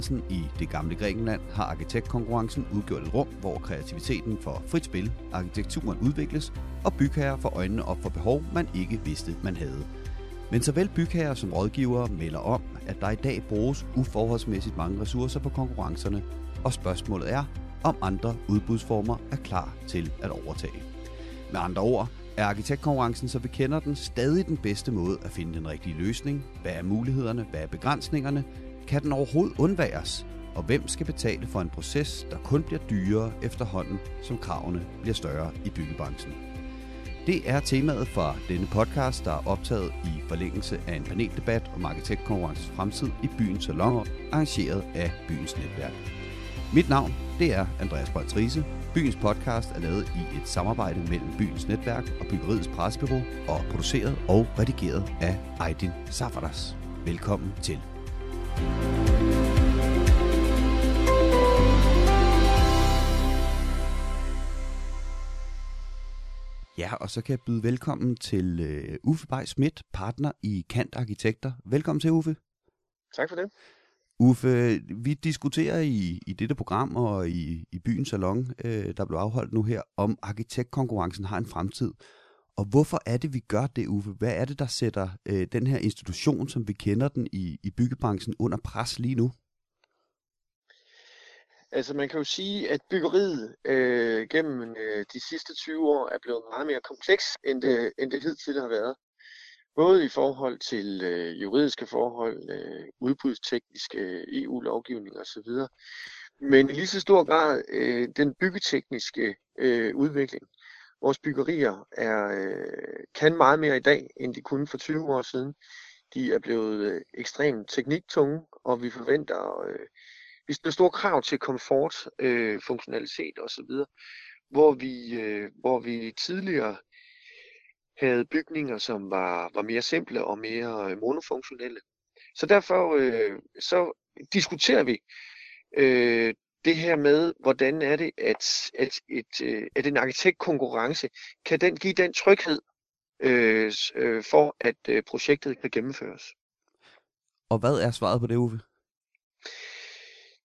oprindelsen i det gamle Grækenland har arkitektkonkurrencen udgjort et rum, hvor kreativiteten får frit spil, arkitekturen udvikles, og bygherrer får øjnene op for behov, man ikke vidste, man havde. Men såvel bygherrer som rådgivere melder om, at der i dag bruges uforholdsmæssigt mange ressourcer på konkurrencerne, og spørgsmålet er, om andre udbudsformer er klar til at overtage. Med andre ord, er arkitektkonkurrencen, så vi kender den, stadig den bedste måde at finde den rigtige løsning? Hvad er mulighederne? Hvad er begrænsningerne? Kan den overhovedet undværes? Og hvem skal betale for en proces, der kun bliver dyrere efterhånden, som kravene bliver større i byggebranchen? Det er temaet for denne podcast, der er optaget i forlængelse af en paneldebat om arkitektkonkurrencens fremtid i byens salonger, arrangeret af byens netværk. Mit navn det er Andreas Boltrise. Byens podcast er lavet i et samarbejde mellem byens netværk og byggeriets presbyrå og produceret og redigeret af Aydin Safaras. Velkommen til. Ja, og så kan jeg byde velkommen til uh, Uffe Bay Schmidt, partner i Kant Arkitekter. Velkommen til, Uffe. Tak for det. Uffe, vi diskuterer i, i dette program og i, i byens salon, øh, der blev afholdt nu her, om arkitektkonkurrencen har en fremtid. Og hvorfor er det, vi gør det, Uffe? Hvad er det, der sætter øh, den her institution, som vi kender den i, i byggebranchen, under pres lige nu? Altså man kan jo sige, at byggeriet øh, gennem øh, de sidste 20 år er blevet meget mere kompleks, end det, end det hidtil har været. Både i forhold til øh, juridiske forhold, øh, udbudstekniske EU-lovgivning osv., men i lige så stor grad øh, den byggetekniske øh, udvikling. Vores byggerier er, øh, kan meget mere i dag, end de kunne for 20 år siden. De er blevet øh, ekstremt tekniktunge, og vi forventer øh, vi stiller store krav til komfort, øh, funktionalitet osv., hvor vi, øh, hvor vi tidligere havde bygninger, som var, var mere simple og mere øh, monofunktionelle. Så derfor øh, så diskuterer vi øh, det her med, hvordan er det, at, at, et, øh, at en arkitektkonkurrence, kan den give den tryghed øh, øh, for, at øh, projektet kan gennemføres. Og hvad er svaret på det, Uwe?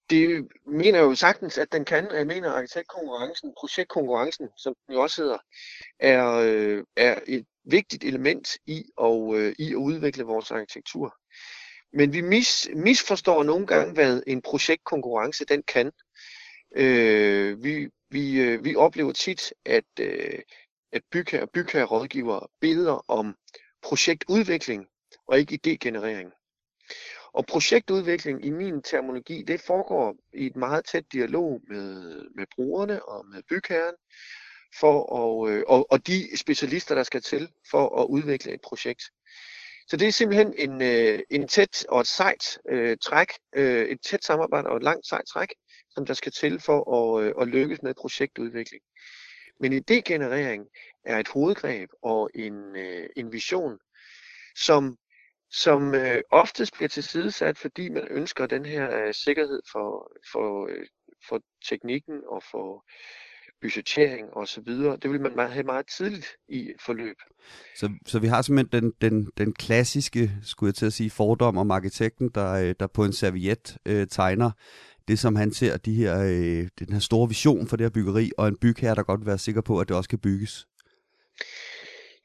Det mener jeg jo sagtens, at den kan. Jeg mener, at arkitektkonkurrencen, projektkonkurrencen, som den jo også hedder, er, er et vigtigt element i at, i at udvikle vores arkitektur. Men vi mis, misforstår nogle gange, hvad en projektkonkurrence den kan. Øh, vi, vi, øh, vi oplever tit, at, øh, at bygherre, rådgiver beder om projektudvikling og ikke idégenerering. Og projektudvikling i min terminologi, det foregår i et meget tæt dialog med, med brugerne og med bygherren, for at, øh, og, og de specialister, der skal til for at udvikle et projekt. Så det er simpelthen en, øh, en tæt og et sejt øh, træk, øh, et tæt samarbejde og et langt sejt træk, som der skal til for at, øh, at lykkes med projektudvikling. Men idégenerering er et hovedgreb og en, øh, en vision, som som øh, oftest bliver tilsidesat, fordi man ønsker den her øh, sikkerhed for, for, øh, for teknikken og for budgettering og så videre. Det vil man have meget tidligt i et forløb. Så, så vi har simpelthen den, den, den klassiske, skulle jeg til at sige, fordom om arkitekten, der, øh, der på en serviet øh, tegner det, som han ser, de her, øh, den her store vision for det her byggeri, og en bygherre, der godt vil være sikker på, at det også kan bygges.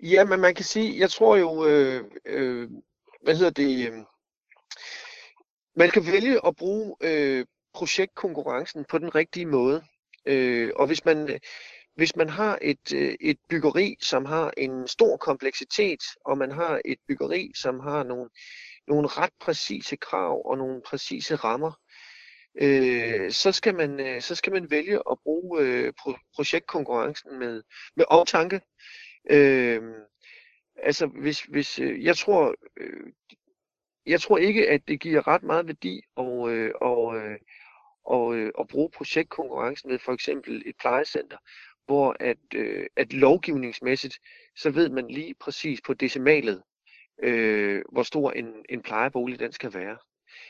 Ja, men man kan sige, jeg tror jo, øh, øh, hvad hedder det, øh, man kan vælge at bruge øh, projektkonkurrencen på den rigtige måde. Øh, og hvis man, hvis man har et, øh, et byggeri, som har en stor kompleksitet, og man har et byggeri, som har nogle, nogle ret præcise krav og nogle præcise rammer, øh, så, skal man, øh, så skal man vælge at bruge øh, projektkonkurrencen med, med omtanke. Øh, altså hvis, hvis øh, jeg tror øh, jeg tror ikke at det giver ret meget værdi og, øh, og, øh, og, øh, og bruge projektkonkurrencen ved for eksempel et plejecenter, hvor at, øh, at lovgivningsmæssigt, så ved man lige præcis på decimalet, øh, hvor stor en, en plejebolig den skal være.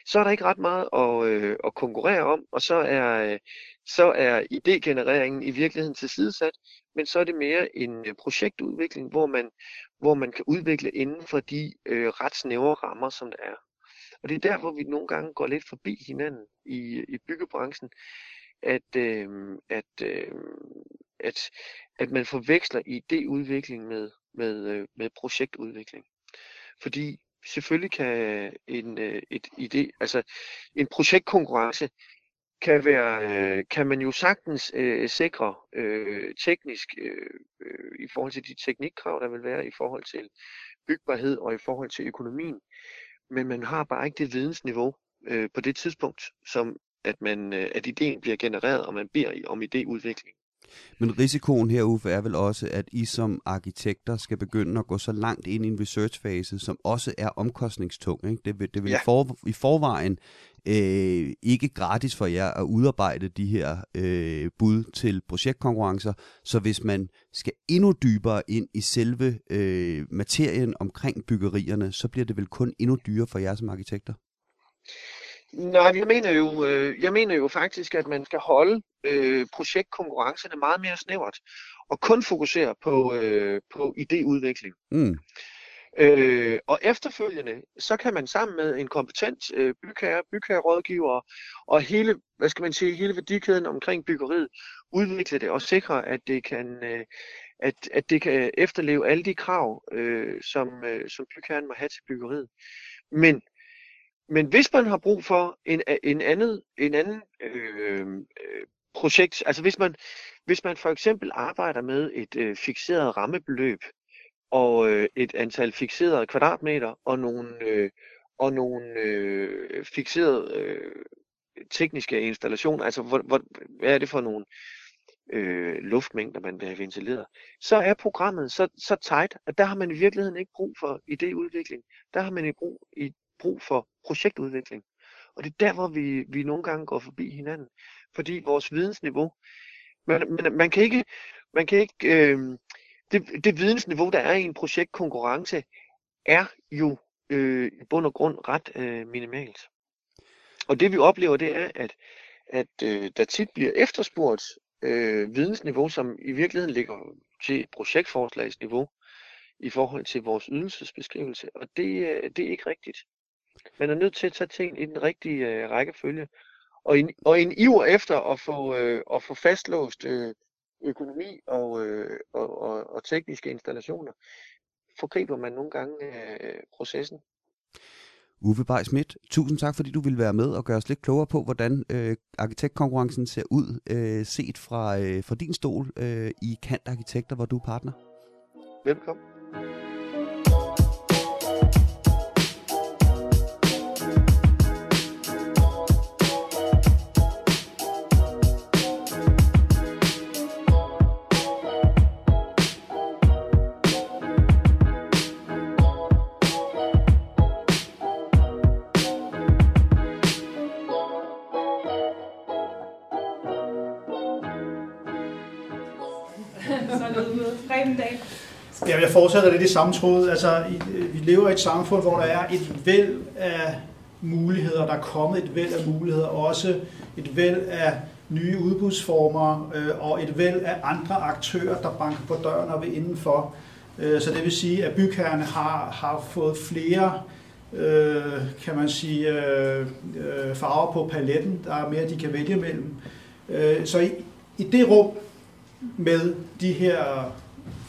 Så er der ikke ret meget at, øh, at konkurrere om, og så er, øh, så er idégenereringen i virkeligheden tilsidesat, men så er det mere en øh, projektudvikling, hvor man, hvor man kan udvikle inden for de øh, ret snævre rammer, som der er. Og det er derfor, vi nogle gange går lidt forbi hinanden i, i byggebranchen, at, øh, at, øh, at, at man forveksler idéudvikling med, med, øh, med projektudvikling. Fordi selvfølgelig kan en, øh, et idé, altså en projektkonkurrence kan være, øh, kan man jo sagtens øh, sikre øh, teknisk øh, øh, i forhold til de teknikkrav, der vil være i forhold til bygbarhed og i forhold til økonomien. Men man har bare ikke det vidensniveau øh, på det tidspunkt, som at, man, øh, at ideen bliver genereret, og man beder om idéudvikling. Men risikoen her, Uffe, er vel også, at I som arkitekter skal begynde at gå så langt ind i en researchfase, som også er omkostningstung. Ikke? Det vil, det vil ja. for, i forvejen øh, ikke gratis for jer at udarbejde de her øh, bud til projektkonkurrencer. Så hvis man skal endnu dybere ind i selve øh, materien omkring byggerierne, så bliver det vel kun endnu dyrere for jer som arkitekter? Nej, jeg mener jo, øh, jeg mener jo faktisk, at man skal holde øh, projektkonkurrencerne meget mere snævert og kun fokusere på, øh, på idéudvikling. Mm. Øh, og efterfølgende, så kan man sammen med en kompetent øh, bygherre, bygherrerådgiver og hele, hvad skal man sige, hele værdikæden omkring byggeriet, udvikle det og sikre, at det kan, øh, at, at det kan efterleve alle de krav, øh, som, øh, som bygherren må have til byggeriet. Men men hvis man har brug for en, en anden, en anden øh, øh, projekt, altså hvis man, hvis man for eksempel arbejder med et øh, fixeret rammebeløb og øh, et antal fixerede kvadratmeter og nogle, øh, og nogle øh, fixerede øh, tekniske installationer, altså hvor, hvor, hvad er det for nogle øh, luftmængder, man vil have ventileret, så er programmet så, så tight, at der har man i virkeligheden ikke brug for idéudvikling. Der har man i brug, i brug for projektudvikling. Og det er der, hvor vi, vi nogle gange går forbi hinanden. Fordi vores vidensniveau, man, man, man kan ikke, man kan ikke øh, det, det vidensniveau, der er i en projektkonkurrence, er jo øh, i bund og grund ret øh, minimalt. Og det vi oplever, det er, at, at øh, der tit bliver efterspurgt øh, vidensniveau, som i virkeligheden ligger til projektforslagsniveau i forhold til vores ydelsesbeskrivelse. Og det, øh, det er ikke rigtigt. Man er nødt til at tage ting i den rigtige øh, rækkefølge. Og en, og en iver efter at få, øh, at få fastlåst øh, økonomi og, øh, og, og, og tekniske installationer, forgriber man nogle gange øh, processen. Uffe Bay Schmidt, tusind tak, fordi du vil være med og gøre os lidt klogere på, hvordan øh, arkitektkonkurrencen ser ud, øh, set fra, øh, fra din stol øh, i Kant Arkitekter, hvor du er partner. Velkommen. Ja, jeg fortsætter lidt i samme tråd. Altså, øh, vi lever i et samfund, hvor der er et væld af muligheder. Der er kommet et væld af muligheder, også et væld af nye udbudsformer øh, og et væld af andre aktører, der banker på døren og vil indenfor. Øh, så det vil sige, at bygherrerne har, har fået flere øh, kan man sige, øh, øh farver på paletten. Der er mere, de kan vælge mellem. Øh, så i, i det rum med de her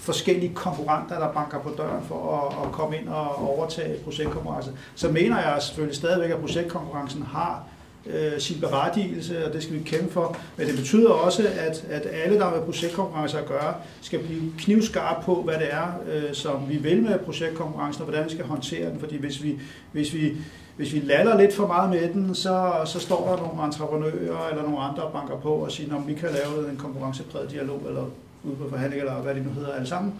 forskellige konkurrenter, der banker på døren for at, at komme ind og overtage projektkonkurrencen. så mener jeg selvfølgelig stadigvæk, at projektkonkurrencen har øh, sin berettigelse, og det skal vi kæmpe for. Men det betyder også, at, at alle, der har med projektkonkurrence at gøre, skal blive knivskarpe på, hvad det er, øh, som vi vil med projektkonkurrencen, og hvordan vi skal håndtere den. Fordi hvis vi, hvis vi, hvis vi laller lidt for meget med den, så, så står der nogle entreprenører eller nogle andre, banker på og siger, om vi kan lave en konkurrencepræget dialog, eller ude på forhandling, eller hvad det nu hedder alle sammen.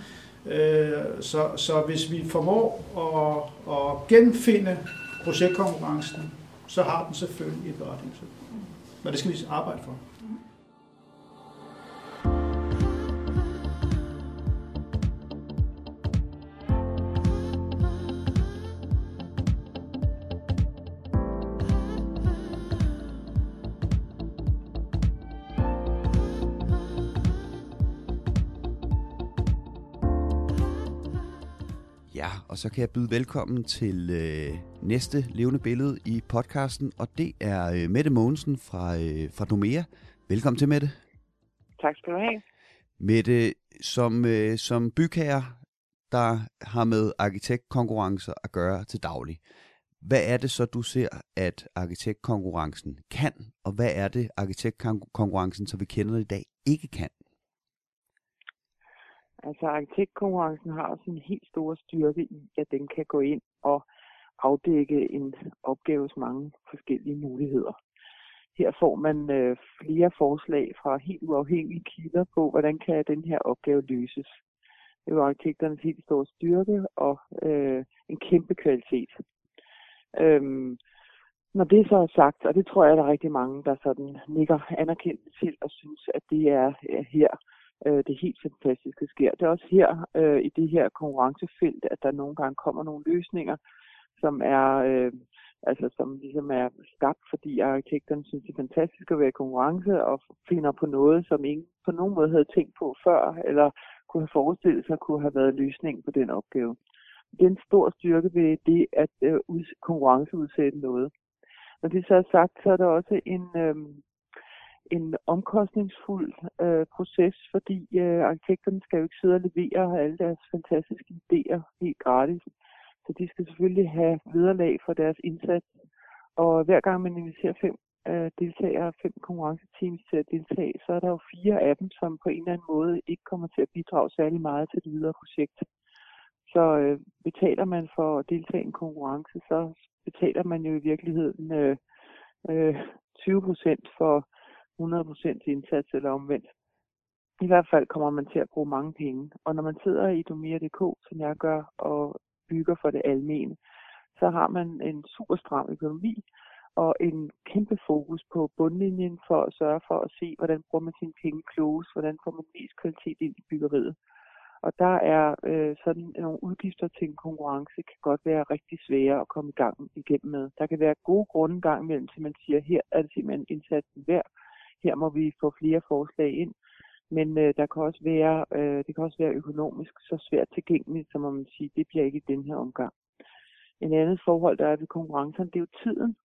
Øh, så, så hvis vi formår at, at genfinde projektkonkurrencen, så har den selvfølgelig et berettigelse. Men det skal vi arbejde for. Og så kan jeg byde velkommen til øh, næste levende billede i podcasten, og det er øh, Mette Mogensen fra, øh, fra Nomea. Velkommen til, Mette. Tak skal du have. Mette, som, øh, som bygherre, der har med arkitektkonkurrencer at gøre til daglig. Hvad er det så, du ser, at arkitektkonkurrencen kan, og hvad er det, arkitektkonkurrencen, som vi kender i dag, ikke kan? Altså arkitektkonkurrencen har også en helt stor styrke i, at den kan gå ind og afdække en opgaves mange forskellige muligheder. Her får man øh, flere forslag fra helt uafhængige kilder på, hvordan kan den her opgave løses. Det er arkitekternes helt store styrke og øh, en kæmpe kvalitet. Øhm, når det så er sagt, og det tror jeg, der er rigtig mange, der sådan nikker anerkendt til og synes, at det er øh, her, øh, det helt fantastiske sker. Det er også her øh, i det her konkurrencefelt, at der nogle gange kommer nogle løsninger, som er øh, altså som ligesom er skabt, fordi arkitekterne synes, det er fantastisk at være i konkurrence og finder på noget, som ingen på nogen måde havde tænkt på før, eller kunne have forestillet sig kunne have været løsning på den opgave. Det er en stor styrke ved det at øh, konkurrenceudsætte noget. Når det så er sagt, så er der også en, øh, en omkostningsfuld øh, proces, fordi øh, arkitekterne skal jo ikke sidde og levere alle deres fantastiske idéer helt gratis. Så de skal selvfølgelig have vederlag for deres indsats. Og hver gang man inviterer fem øh, deltagere, fem konkurrenceteams til at deltage, så er der jo fire af dem, som på en eller anden måde ikke kommer til at bidrage særlig meget til det videre projekt. Så øh, betaler man for at deltage i en konkurrence, så betaler man jo i virkeligheden øh, øh, 20 procent for 100% indsats eller omvendt. I hvert fald kommer man til at bruge mange penge. Og når man sidder i Domia.dk, som jeg gør, og bygger for det almene, så har man en super stram økonomi og en kæmpe fokus på bundlinjen for at sørge for at se, hvordan bruger man sine penge klogest, hvordan får man mest kvalitet ind i byggeriet. Og der er øh, sådan nogle udgifter til en konkurrence, kan godt være rigtig svære at komme i gang igennem med. Der kan være gode grunde gang imellem, til man siger, her er det simpelthen indsatsen værd. Her må vi få flere forslag ind. Men øh, der kan også være, øh, det kan også være økonomisk så svært tilgængeligt, som man siger, det bliver ikke i den her omgang. En andet forhold, der er ved konkurrencen, det er jo tiden.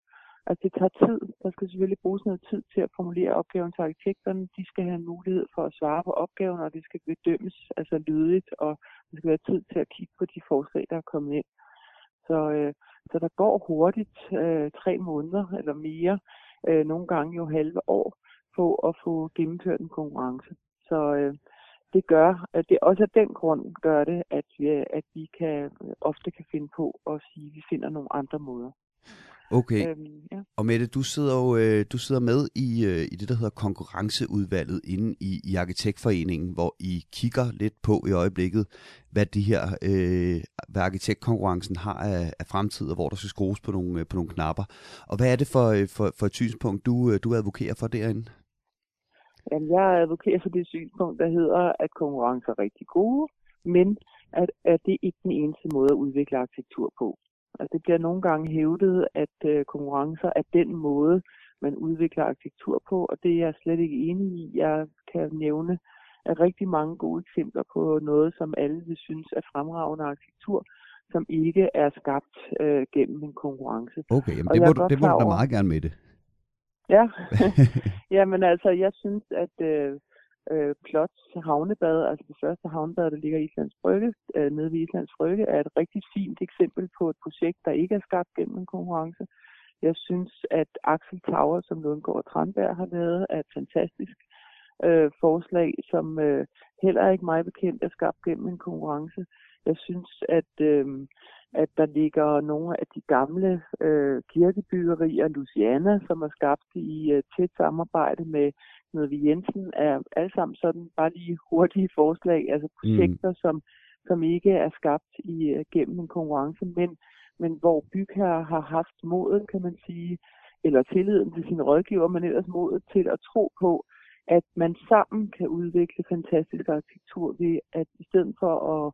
Altså det tager tid. Der skal selvfølgelig bruges noget tid til at formulere opgaven til arkitekterne. De skal have en mulighed for at svare på opgaven, og det skal bedømmes altså lydigt, og der skal være tid til at kigge på de forslag, der er kommet ind. Så, øh, så der går hurtigt øh, tre måneder eller mere, øh, nogle gange jo halve år, på at få gennemført en konkurrence. Så øh, det gør, at det også af den grund gør det, at vi, at vi kan, ofte kan finde på at sige, at vi finder nogle andre måder. Okay. Øhm, ja. Og Mette, du sidder jo øh, du sidder med i, øh, i det, der hedder konkurrenceudvalget inde i, i Arkitektforeningen, hvor I kigger lidt på i øjeblikket, hvad de her, øh, hvad arkitektkonkurrencen har af, af fremtid, og hvor der skal skrues på nogle, på nogle knapper. Og hvad er det for, for, for et synspunkt, du, du advokerer for derinde? Jamen, jeg advokerer for det synspunkt, der hedder, at konkurrencer er rigtig gode, men at, at det ikke er den eneste måde at udvikle arkitektur på. Altså, det bliver nogle gange hævdet, at øh, konkurrencer er den måde, man udvikler arkitektur på, og det er jeg slet ikke enig i. Jeg kan nævne at rigtig mange gode eksempler på noget, som alle vil synes er fremragende arkitektur, som ikke er skabt øh, gennem en konkurrence. Okay, jamen det, må du, det må du da meget gerne med det. Ja, jamen altså, jeg synes, at øh, øh, Plots havnebad, altså det første havnebad, der ligger i Islands Brygge, øh, nede ved Islands Brygge, er et rigtig fint eksempel på et projekt, der ikke er skabt gennem en konkurrence. Jeg synes, at Axel Tower, som Lundgaard Tranberg har lavet, er et fantastisk øh, forslag, som øh, heller ikke mig bekendt er skabt gennem en konkurrence. Jeg synes, at øh, at der ligger nogle af de gamle øh, kirkebyggerier, Luciana, som er skabt i øh, tæt samarbejde med noget ved Jensen, er alle sammen sådan bare lige hurtige forslag, altså projekter, mm. som, som ikke er skabt i, øh, gennem en konkurrence, men, men hvor bygherrer har haft modet, kan man sige, eller tilliden til sine rådgiver, men ellers modet til at tro på, at man sammen kan udvikle fantastisk arkitektur ved, at i stedet for at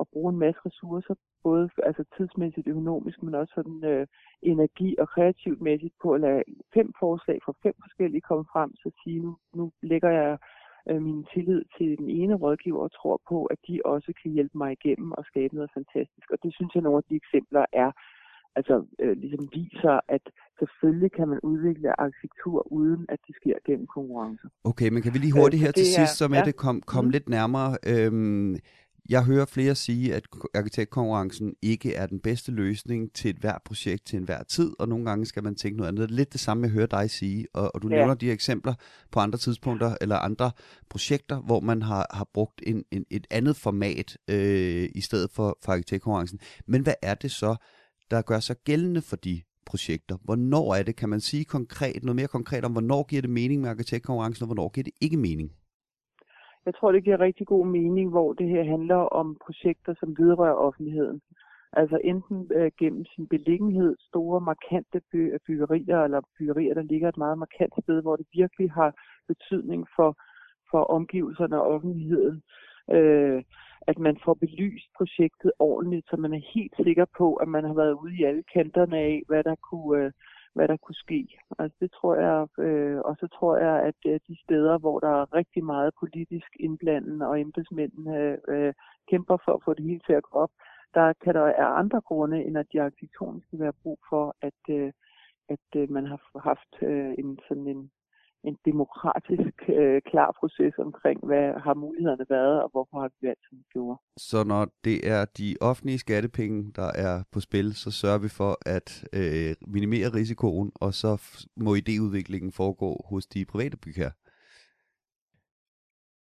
at bruge en masse ressourcer, både altså tidsmæssigt, økonomisk, men også sådan øh, energi og kreativt mæssigt på at lade fem forslag fra fem forskellige komme frem, så sige, nu, nu lægger jeg øh, min tillid til den ene rådgiver og tror på, at de også kan hjælpe mig igennem og skabe noget fantastisk. Og det synes jeg, nogle af de eksempler er altså øh, ligesom viser, at selvfølgelig kan man udvikle arkitektur, uden at det sker gennem konkurrence. Okay, men kan vi lige hurtigt her til sidst, så med ja. det kom, kom mm. lidt nærmere. Øhm, jeg hører flere sige, at arkitektkonkurrencen ikke er den bedste løsning til et hvert projekt til enhver tid, og nogle gange skal man tænke noget andet. Det lidt det samme, jeg hører dig sige, og, og du ja. nævner de eksempler på andre tidspunkter eller andre projekter, hvor man har, har brugt en, en, et andet format øh, i stedet for, for arkitektkonkurrencen. Men hvad er det så, der gør sig gældende for de projekter? Hvornår er det, kan man sige konkret, noget mere konkret om, hvornår giver det mening med arkitektkonkurrencen, og hvornår giver det ikke mening? Jeg tror, det giver rigtig god mening, hvor det her handler om projekter, som vedrører offentligheden. Altså enten øh, gennem sin beliggenhed, store markante by- byggerier, eller byggerier, der ligger et meget markant sted, hvor det virkelig har betydning for, for omgivelserne og offentligheden. Øh, at man får belyst projektet ordentligt, så man er helt sikker på, at man har været ude i alle kanterne af, hvad der kunne, øh, hvad der kunne ske. Altså det tror jeg, øh, og så tror jeg, at øh, de steder, hvor der er rigtig meget politisk indblanden, og embedsmændene øh, kæmper for at få det hele til at gå op, der kan der er andre grunde, end at de arkitektoniske være brug for, at, øh, at øh, man har haft øh, en sådan en en demokratisk øh, klar proces omkring, hvad har mulighederne været, og hvorfor har vi valgt, som vi gjorde. Så når det er de offentlige skattepenge, der er på spil, så sørger vi for at øh, minimere risikoen, og så må idéudviklingen foregå hos de private bygherrer?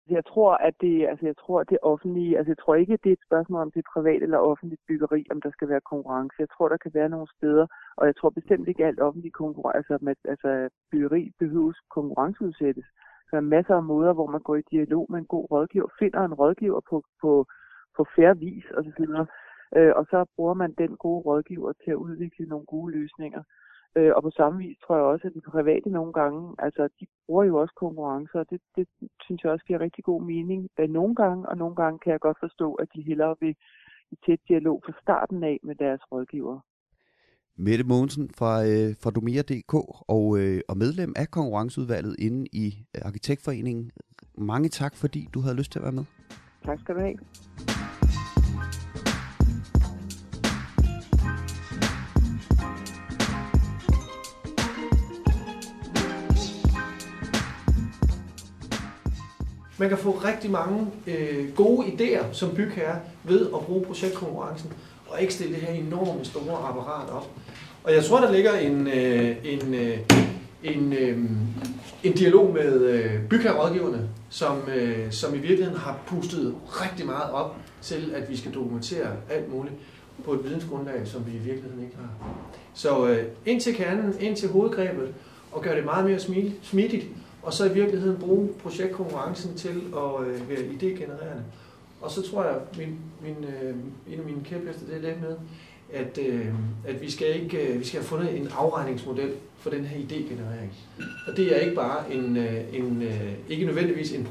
Altså, jeg tror, at det, altså jeg tror, at det offentlige, altså jeg tror ikke, at det er et spørgsmål om det er privat eller offentligt byggeri, om der skal være konkurrence. Jeg tror, der kan være nogle steder, og jeg tror bestemt ikke alt offentlig konkurrence, altså, med, altså byggeri behøves konkurrenceudsættes. Der er masser af måder, hvor man går i dialog med en god rådgiver, finder en rådgiver på, på, på færre vis osv., øh, og så bruger man den gode rådgiver til at udvikle nogle gode løsninger. Øh, og på samme vis tror jeg også, at de private nogle gange, altså de bruger jo også konkurrencer, og det, det synes jeg også giver rigtig god mening øh, nogle gange, og nogle gange kan jeg godt forstå, at de hellere vil i tæt dialog fra starten af med deres rådgiver. Mette Mogensen fra, øh, fra Domia.dk og, øh, og medlem af konkurrenceudvalget inde i Arkitektforeningen. Mange tak, fordi du havde lyst til at være med. Tak skal du have. Man kan få rigtig mange øh, gode idéer som bygherre ved at bruge projektkonkurrencen, og ikke stille det her enorme store apparat op. Og jeg tror, der ligger en, øh, en, øh, en, øh, en dialog med øh, bygherrerådgiverne, som, øh, som i virkeligheden har pustet rigtig meget op til, at vi skal dokumentere alt muligt på et vidensgrundlag, som vi i virkeligheden ikke har. Så øh, ind til kernen, ind til hovedgrebet, og gøre det meget mere smidigt, og så i virkeligheden bruge projektkonkurrencen til at øh, være idégenererende. Og så tror jeg, min, min, øh, en af mine kæphæfter, det er det med, at, øh, at vi, skal ikke, øh, vi skal have fundet en afregningsmodel for den her idégenerering. Og det er ikke bare en, øh, en øh, ikke nødvendigvis en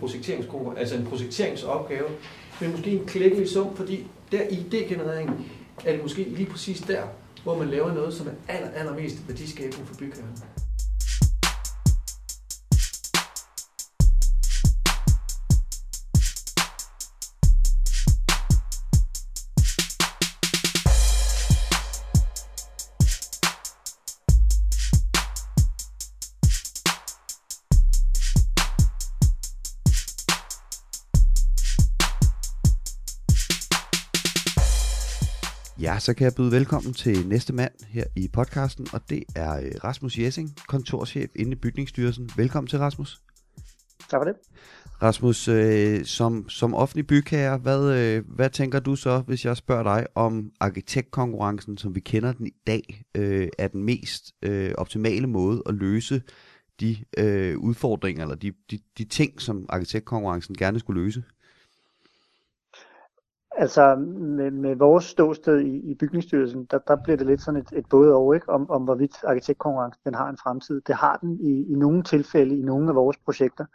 altså en projekteringsopgave, men måske en klækkelig sum, fordi der i idégenerering er det måske lige præcis der, hvor man laver noget, som er aller, allermest værdiskabende for bygherren. Ja, så kan jeg byde velkommen til næste mand her i podcasten, og det er øh, Rasmus Jessing, kontorchef inde i Bygningsstyrelsen. Velkommen til, Rasmus. Tak for det. Rasmus, øh, som, som offentlig bygherre, hvad, øh, hvad tænker du så, hvis jeg spørger dig om arkitektkonkurrencen, som vi kender den i dag, øh, er den mest øh, optimale måde at løse de øh, udfordringer, eller de, de, de ting, som arkitektkonkurrencen gerne skulle løse? Altså med, med vores ståsted i, i bygningsstyrelsen, der, der bliver det lidt sådan et, et både og, ikke? Om, om hvorvidt arkitektkonkurrencen den har en fremtid. Det har den i, i nogle tilfælde i nogle af vores projekter.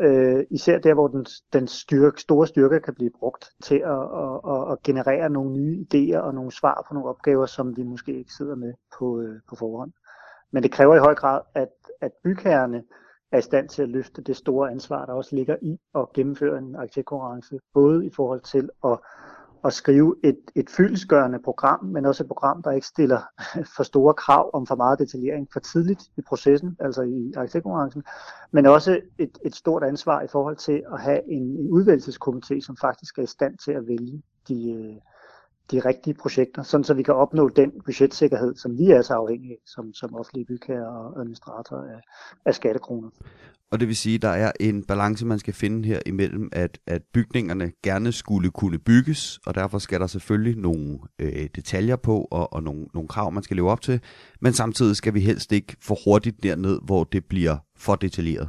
Øh, især der, hvor den, den styrke, store styrke kan blive brugt til at, at, at, at generere nogle nye idéer og nogle svar på nogle opgaver, som vi måske ikke sidder med på, øh, på forhånd. Men det kræver i høj grad, at, at bygherrerne er i stand til at løfte det store ansvar, der også ligger i at gennemføre en arkitektkonkurrence, både i forhold til at at skrive et, et fyldesgørende program, men også et program, der ikke stiller for store krav om for meget detaljering for tidligt i processen, altså i arkitektkonkurrencen, men også et, et stort ansvar i forhold til at have en, en udvælgelseskomité, som faktisk er i stand til at vælge de, øh, de rigtige projekter, sådan så vi kan opnå den budgetsikkerhed, som vi er så afhængige af som, som offentlige bygherrer og administrator af, af skattekroner. Og det vil sige, at der er en balance, man skal finde her imellem, at, at bygningerne gerne skulle kunne bygges, og derfor skal der selvfølgelig nogle øh, detaljer på og, og nogle, nogle krav, man skal leve op til, men samtidig skal vi helst ikke for hurtigt derned, hvor det bliver for detaljeret.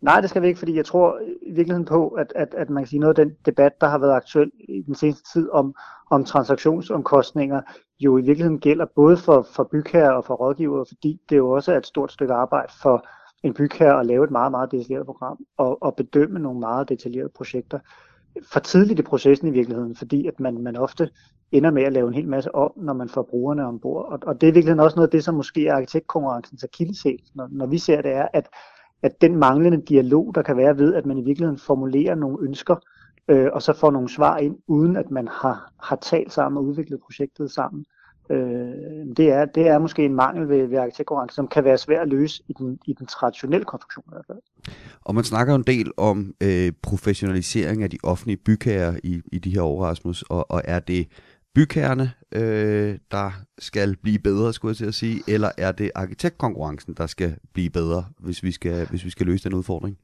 Nej, det skal vi ikke, fordi jeg tror i virkeligheden på, at, at, at man kan sige noget af den debat, der har været aktuel i den seneste tid om, om transaktionsomkostninger, jo i virkeligheden gælder både for, for bygherrer og for rådgivere, fordi det jo også er et stort stykke arbejde for en bygherre at lave et meget, meget detaljeret program og, og bedømme nogle meget detaljerede projekter for tidligt i processen i virkeligheden, fordi at man, man ofte ender med at lave en hel masse om, når man får brugerne ombord. Og, og det er virkelig også noget af det, som måske er arkitektkonkurrencens akilleshæl, når, når vi ser det er, at at den manglende dialog, der kan være ved, at man i virkeligheden formulerer nogle ønsker, øh, og så får nogle svar ind, uden at man har, har talt sammen og udviklet projektet sammen. Øh, det, er, det er måske en mangel ved, ved arkitektkonkurrence, som kan være svært at løse i den, i den traditionelle konstruktion i hvert fald. Og man snakker en del om øh, professionalisering af de offentlige bygherrer i, i de her år, Rasmus, og, og er det bygherrerne, øh, der skal blive bedre, skulle jeg til at sige, eller er det arkitektkonkurrencen, der skal blive bedre, hvis vi skal, hvis vi skal løse den udfordring?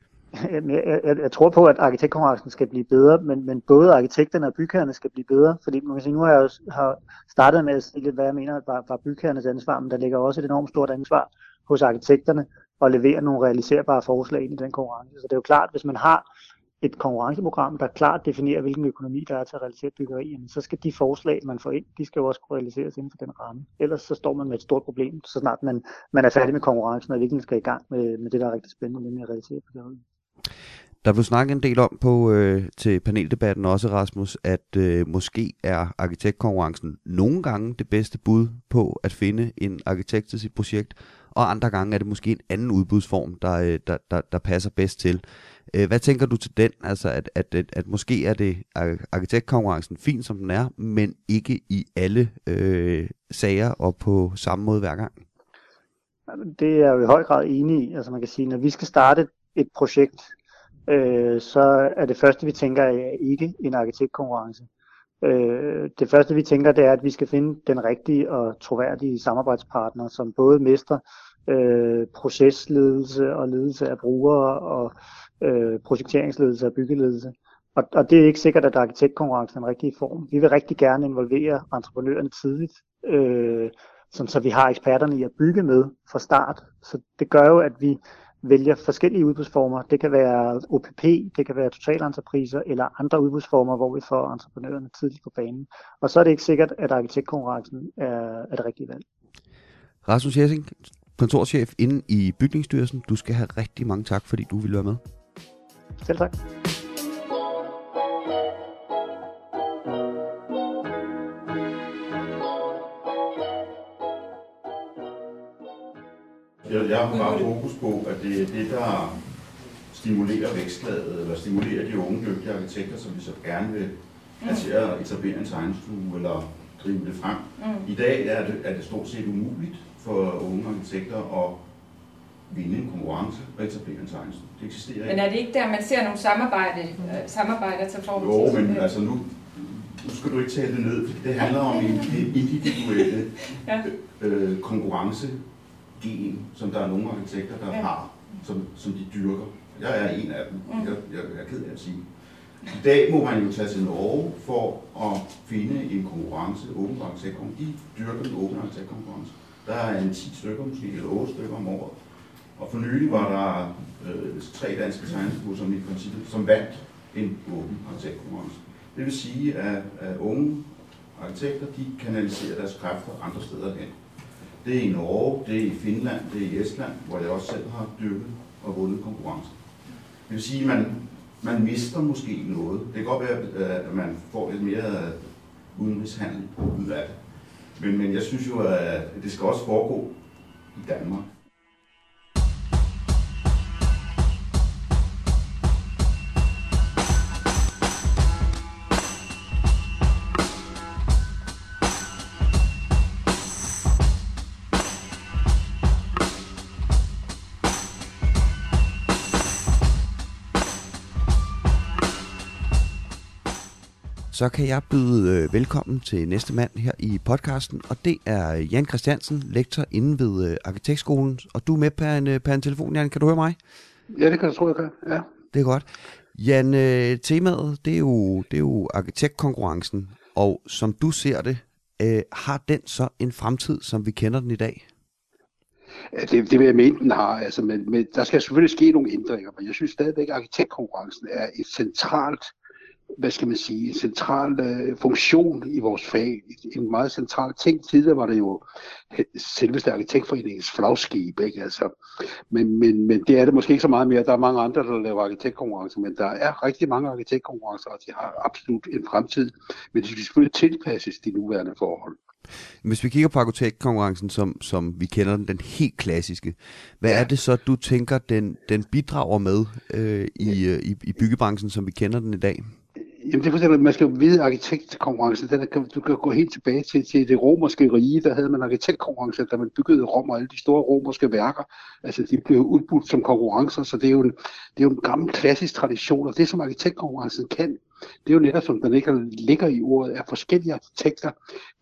Jeg, jeg, jeg tror på, at arkitektkonkurrencen skal blive bedre, men, men både arkitekterne og bygherrerne skal blive bedre, fordi man kan sige, nu har jeg jo har startet med at sige lidt, hvad jeg mener var, var bygherrenes ansvar, men der ligger også et enormt stort ansvar hos arkitekterne at levere nogle realiserbare forslag ind i den konkurrence. Så det er jo klart, hvis man har et konkurrenceprogram, der klart definerer, hvilken økonomi der er til at realisere byggeri, så skal de forslag, man får ind, de skal jo også kunne realiseres inden for den ramme. Ellers så står man med et stort problem, så snart man, man er færdig med konkurrencen, og virkelig skal i gang med, med det, der er rigtig spændende, nemlig at realisere byggeri. Der blev snakket en del om på øh, til paneldebatten også, Rasmus, at øh, måske er arkitektkonkurrencen nogle gange det bedste bud på at finde en arkitekt til sit projekt, og andre gange er det måske en anden udbudsform, der, øh, der, der, der passer bedst til. Øh, hvad tænker du til den? Altså, at, at, at, at måske er det arkitektkonkurrencen fin, som den er, men ikke i alle øh, sager og på samme måde hver gang? Det er jeg jo i høj grad enig i. Altså man kan sige, når vi skal starte et projekt, øh, så er det første, vi tænker, er ikke en arkitektkonkurrence. Øh, det første, vi tænker, det er, at vi skal finde den rigtige og troværdige samarbejdspartner, som både mestrer øh, procesledelse og ledelse af brugere og øh, projekteringsledelse og byggeledelse. Og, og det er ikke sikkert, at arkitektkonkurrencen er den rigtige form. Vi vil rigtig gerne involvere entreprenørerne tidligt, øh, sådan så vi har eksperterne i at bygge med fra start. Så det gør jo, at vi vælger forskellige udbudsformer. Det kan være OPP, det kan være totalentrepriser eller andre udbudsformer, hvor vi får entreprenørerne tidligt på banen. Og så er det ikke sikkert, at arkitektkonkurrencen er, er det rigtige valg. Rasmus Jessing, kontorchef inde i Bygningsstyrelsen. Du skal have rigtig mange tak, fordi du ville være med. Selv tak. Jeg, jeg har bare fokus på, at det er det, der stimulerer vækstlaget, eller stimulerer de unge dygtige arkitekter, som vi så gerne vil have til at etablere en tegnestue eller drive det frem. Mm. I dag er det, er det stort set umuligt for unge arkitekter at vinde en konkurrence og etablere en tegnestue. Det eksisterer ikke. Men er det ikke der, man ser nogle samarbejde, øh, samarbejder til form? Jo, men altså nu, nu skal du ikke tale det ned, for det handler om en individuelle ja. øh, konkurrence gen, som der er nogle arkitekter, der ja. har, som, som de dyrker. Jeg er en af dem. Mm. Jeg, jeg, jeg er ked af at sige. I dag må man jo tage til Norge for at finde en konkurrence, åben arkitektkonkurrence. De dyrker den åbne arkitektkonkurrence. Der er en 10 stykker måske, eller 8 stykker om året. Og for nylig var der øh, tre danske tegnestuer, som i princippet som vandt en åben arkitektkonkurrence. Det vil sige, at, at unge arkitekter, de kanaliserer deres kræfter andre steder hen. Det er i Norge, det er i Finland, det er i Estland, hvor jeg også selv har dykket og vundet konkurrence. Det vil sige, at man, man mister måske noget. Det kan godt være, øh, at man får lidt mere øh, udenrigshandel ud af det. Men, men jeg synes jo, at det skal også foregå i Danmark. Så kan jeg byde øh, velkommen til næste mand her i podcasten, og det er Jan Christiansen, lektor inde ved øh, Arkitektskolen, og du er med på en, øh, på en telefon, Jan. Kan du høre mig? Ja, det kan jeg tro, jeg kan. Ja. Det er godt. Jan, øh, temaet, det er, jo, det er jo arkitektkonkurrencen, og som du ser det, øh, har den så en fremtid, som vi kender den i dag? Ja, det, det vil jeg mene, den har. Altså, men, men der skal selvfølgelig ske nogle ændringer, men jeg synes stadigvæk, at arkitektkonkurrencen er et centralt hvad skal man sige, en central øh, funktion i vores fag. En meget central ting. Tidligere var det jo selveste arkitektforeningens flagskib, ikke? Altså, men, men, men det er det måske ikke så meget mere. Der er mange andre, der laver arkitektkonkurrencer, men der er rigtig mange arkitektkonkurrencer, og de har absolut en fremtid. Men de skal selvfølgelig tilpasses de nuværende forhold. Hvis vi kigger på arkitektkonkurrencen, som, som vi kender den, den helt klassiske, hvad ja. er det så, du tænker, den, den bidrager med øh, i, øh, i, i byggebranchen, som vi kender den i dag? Jamen det er man skal jo vide arkitektkonkurrence, den er, du kan gå helt tilbage til, til det romerske rige, der havde man arkitektkonkurrence, da man byggede Rom og alle de store romerske værker, altså de blev udbudt som konkurrencer, så det er jo en, det er jo en gammel klassisk tradition, og det som arkitektkonkurrencen kan, det er jo netop som den ikke ligger i ordet, at forskellige arkitekter,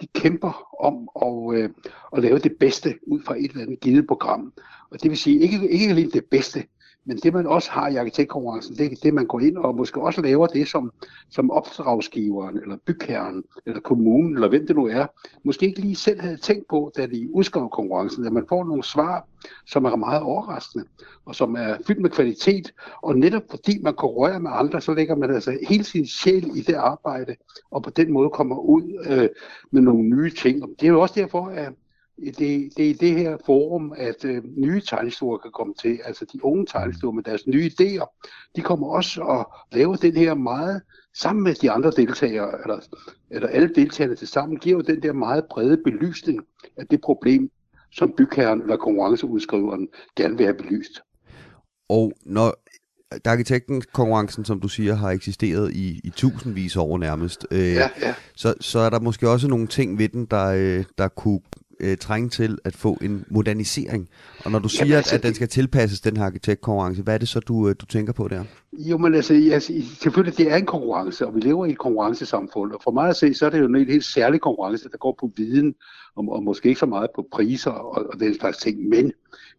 de kæmper om at, øh, at lave det bedste ud fra et eller andet givet program. Og det vil sige, ikke, ikke alene det bedste, men det man også har i arkitektkonkurrencen, det er det, man går ind og måske også laver det, som, som opdragsgiveren, eller bygherren, eller kommunen, eller hvem det nu er, måske ikke lige selv havde tænkt på, da de udskrev konkurrencen, at man får nogle svar, som er meget overraskende, og som er fyldt med kvalitet, og netop fordi man konkurrerer med andre, så lægger man altså hele sin sjæl i det arbejde, og på den måde kommer ud øh, med nogle nye ting. Og det er jo også derfor, at det, det er i det her forum, at øh, nye tegnstuer kan komme til. Altså de unge tegnstuer med deres nye idéer, de kommer også og laver den her meget, sammen med de andre deltagere, eller, eller alle deltagerne til sammen, giver jo den der meget brede belysning af det problem, som bygherren eller konkurrenceudskriveren gerne vil have belyst. Og når arkitekten konkurrencen, som du siger, har eksisteret i, i tusindvis år nærmest, øh, ja, ja. Så, så er der måske også nogle ting ved den, der, øh, der kunne øh, trænge til at få en modernisering. Og når du siger, Jamen, altså, at, den skal tilpasses, den her arkitektkonkurrence, hvad er det så, du, øh, du tænker på der? Jo, men altså, altså, selvfølgelig, det er en konkurrence, og vi lever i et konkurrencesamfund. Og for mig at se, så er det jo en helt særlig konkurrence, der går på viden, og, og måske ikke så meget på priser og, og den slags ting. Men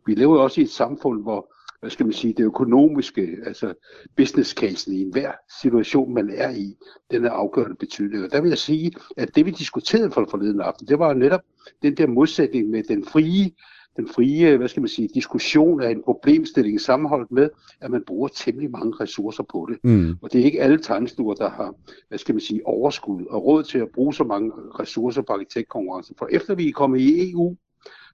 vi lever også i et samfund, hvor hvad skal man sige, det økonomiske, altså business casen i enhver situation, man er i, den er afgørende betydning. Og der vil jeg sige, at det vi diskuterede for forleden aften, det var netop den der modsætning med den frie, den frie, hvad skal man sige, diskussion af en problemstilling sammenholdt med, at man bruger temmelig mange ressourcer på det. Mm. Og det er ikke alle tegnstuer, der har, hvad skal man sige, overskud og råd til at bruge så mange ressourcer på arkitektkonkurrence. For efter vi er kommet i EU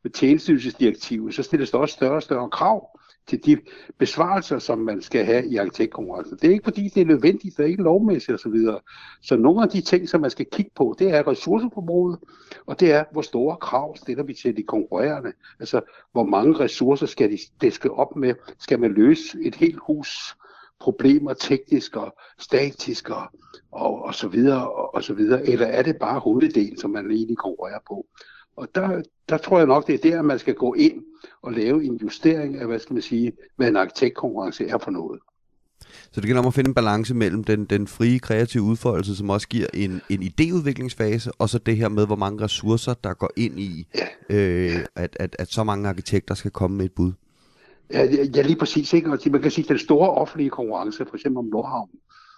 med tjenestydelsesdirektivet, så stilles der også større og større krav til de besvarelser, som man skal have i arkitektkonkurrencen. Det er ikke fordi, det er nødvendigt, det er ikke lovmæssigt osv. Så, så nogle af de ting, som man skal kigge på, det er ressourceforbruget, og det er, hvor store krav stiller vi til de konkurrerende. Altså, hvor mange ressourcer skal de dæske op med? Skal man løse et helt hus problemer teknisk og statisk og, og, og så videre og, og så videre, eller er det bare hoveddelen, som man egentlig konkurrerer på? Og der, der tror jeg nok, det er der, man skal gå ind og lave en justering af, hvad skal man sige, hvad en arkitektkonkurrence er for noget. Så det gælder om at finde en balance mellem den, den frie kreative udfoldelse, som også giver en, en idéudviklingsfase, og så det her med, hvor mange ressourcer, der går ind i, ja. øh, at, at, at så mange arkitekter skal komme med et bud. Ja, ja lige præcis. Ikke? Og man kan sige, at den store offentlige konkurrence, for eksempel om Nordhavn,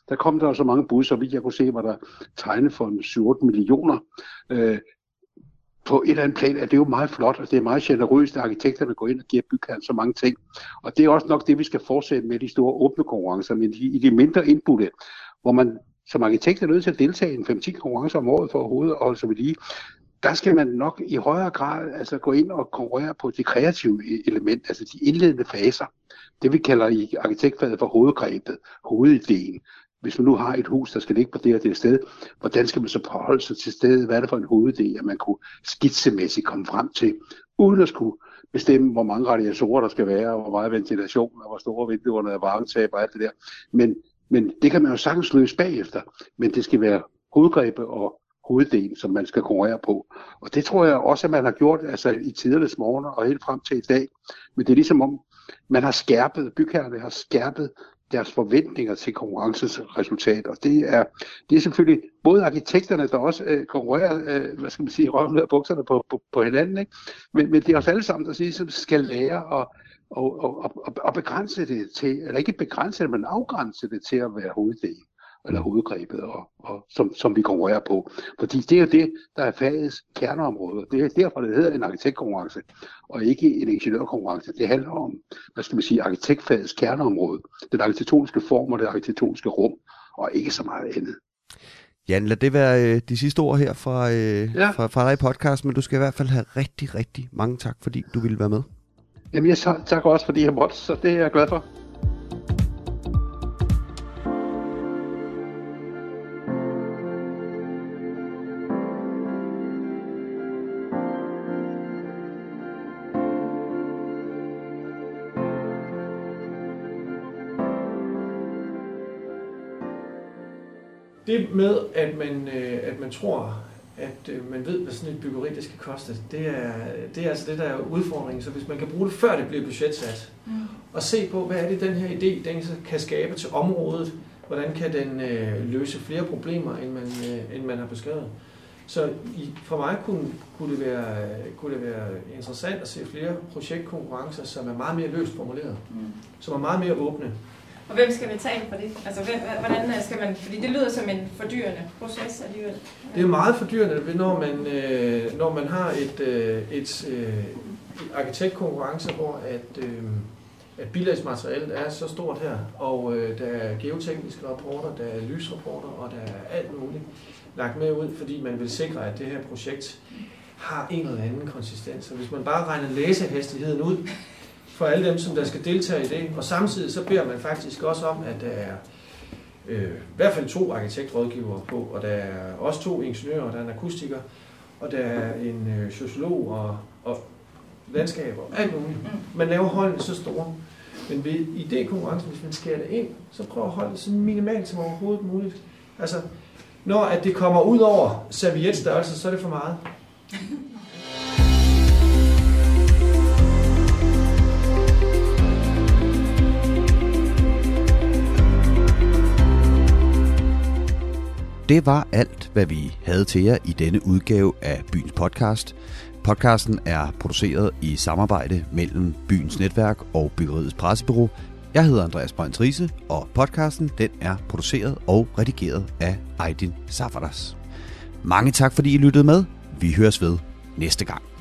der kom der så mange bud, så vidt jeg kunne se, var der tegnet for 7-8 millioner. Øh, på et eller andet plan, at det er jo meget flot, og det er meget generøst, at arkitekterne går ind og giver bygherren så mange ting. Og det er også nok det, vi skal fortsætte med de store åbne konkurrencer, men i de mindre indbudte, hvor man som arkitekt er nødt til at deltage i en 5-10 konkurrencer om året for overhovedet at holde sig ved lige, der skal man nok i højere grad altså gå ind og konkurrere på det kreative e-, element, altså de indledende faser. Det vi kalder i arkitektfaget for hovedgrebet, hovedideen hvis man nu har et hus, der skal ligge på det og det sted, hvordan skal man så forholde sig til stedet? Hvad er det for en hovedidé, at man kunne skitsemæssigt komme frem til, uden at skulle bestemme, hvor mange radiatorer der skal være, og hvor meget ventilation, og hvor store vinduerne er varmetab og alt det der. Men, men det kan man jo sagtens løse bagefter. Men det skal være hovedgrebet og hoveddelen, som man skal konkurrere på. Og det tror jeg også, at man har gjort altså, i tidernes morgen og helt frem til i dag. Men det er ligesom om, man har skærpet, bygherrerne har skærpet deres forventninger til konkurrencens resultat. Og det er, det er selvfølgelig både arkitekterne, der også øh, konkurrerer, øh, hvad skal man sige, røven af bukserne på, på, på hinanden, ikke? Men, men det er også alle sammen, der siger, som skal lære at og, og, og, og begrænse det til, eller ikke begrænse det, men afgrænse det til at være hoveddelen eller hovedgrebet, og, og som, som vi konkurrerer på. Fordi det er jo det, der er fagets kerneområde. Det er derfor, det hedder en arkitektkonkurrence, og ikke en ingeniørkonkurrence. Det handler om, hvad skal man sige, arkitektfagets kerneområde. Den arkitektoniske form og det arkitektoniske rum, og ikke så meget andet. Jan, lad det være øh, de sidste ord her fra, øh, ja. fra, fra dig i podcast, men du skal i hvert fald have rigtig, rigtig mange tak, fordi du ville være med. Jamen, jeg takker også, fordi jeg måtte, så det er jeg glad for. Med, at man, øh, at man tror, at øh, man ved, hvad sådan et byggeri det skal koste, det er, det er altså det, der er udfordringen. Så hvis man kan bruge det, før det bliver budgetsat, mm. og se på, hvad er det, den her idé den kan skabe til området, hvordan kan den øh, løse flere problemer, end man, øh, end man har beskrevet. Så i, for mig kunne, kunne, det være, kunne det være interessant at se flere projektkonkurrencer, som er meget mere løst formuleret, mm. som er meget mere åbne. Og hvem skal betale for det? Altså, hvordan skal man... Fordi det lyder som en fordyrende proces alligevel. Det er meget fordyrende, når man, øh, når man har et, øh, et øh, arkitektkonkurrence, hvor at, øh, at bilagsmaterialet er så stort her, og øh, der er geotekniske rapporter, der er lysrapporter, og der er alt muligt lagt med ud, fordi man vil sikre, at det her projekt har en eller anden konsistens. Og hvis man bare regner læsehastigheden ud, for alle dem, som der skal deltage i det. Og samtidig så beder man faktisk også om, at der er øh, i hvert fald to arkitektrådgivere på, og der er også to ingeniører, der er en akustiker, og der er en øh, sociolog og, og landskaber, alt muligt. Man laver holdene så store. Men ved idékonkurrencen, hvis man skærer det ind, så prøv at holde det så minimalt som overhovedet muligt. Altså, når at det kommer ud over servietstørrelse, så er det for meget. Det var alt, hvad vi havde til jer i denne udgave af Byens Podcast. Podcasten er produceret i samarbejde mellem Byens Netværk og Byggeriets Pressebyrå. Jeg hedder Andreas Brønds Riese, og podcasten den er produceret og redigeret af Aydin Safaras. Mange tak, fordi I lyttede med. Vi høres ved næste gang.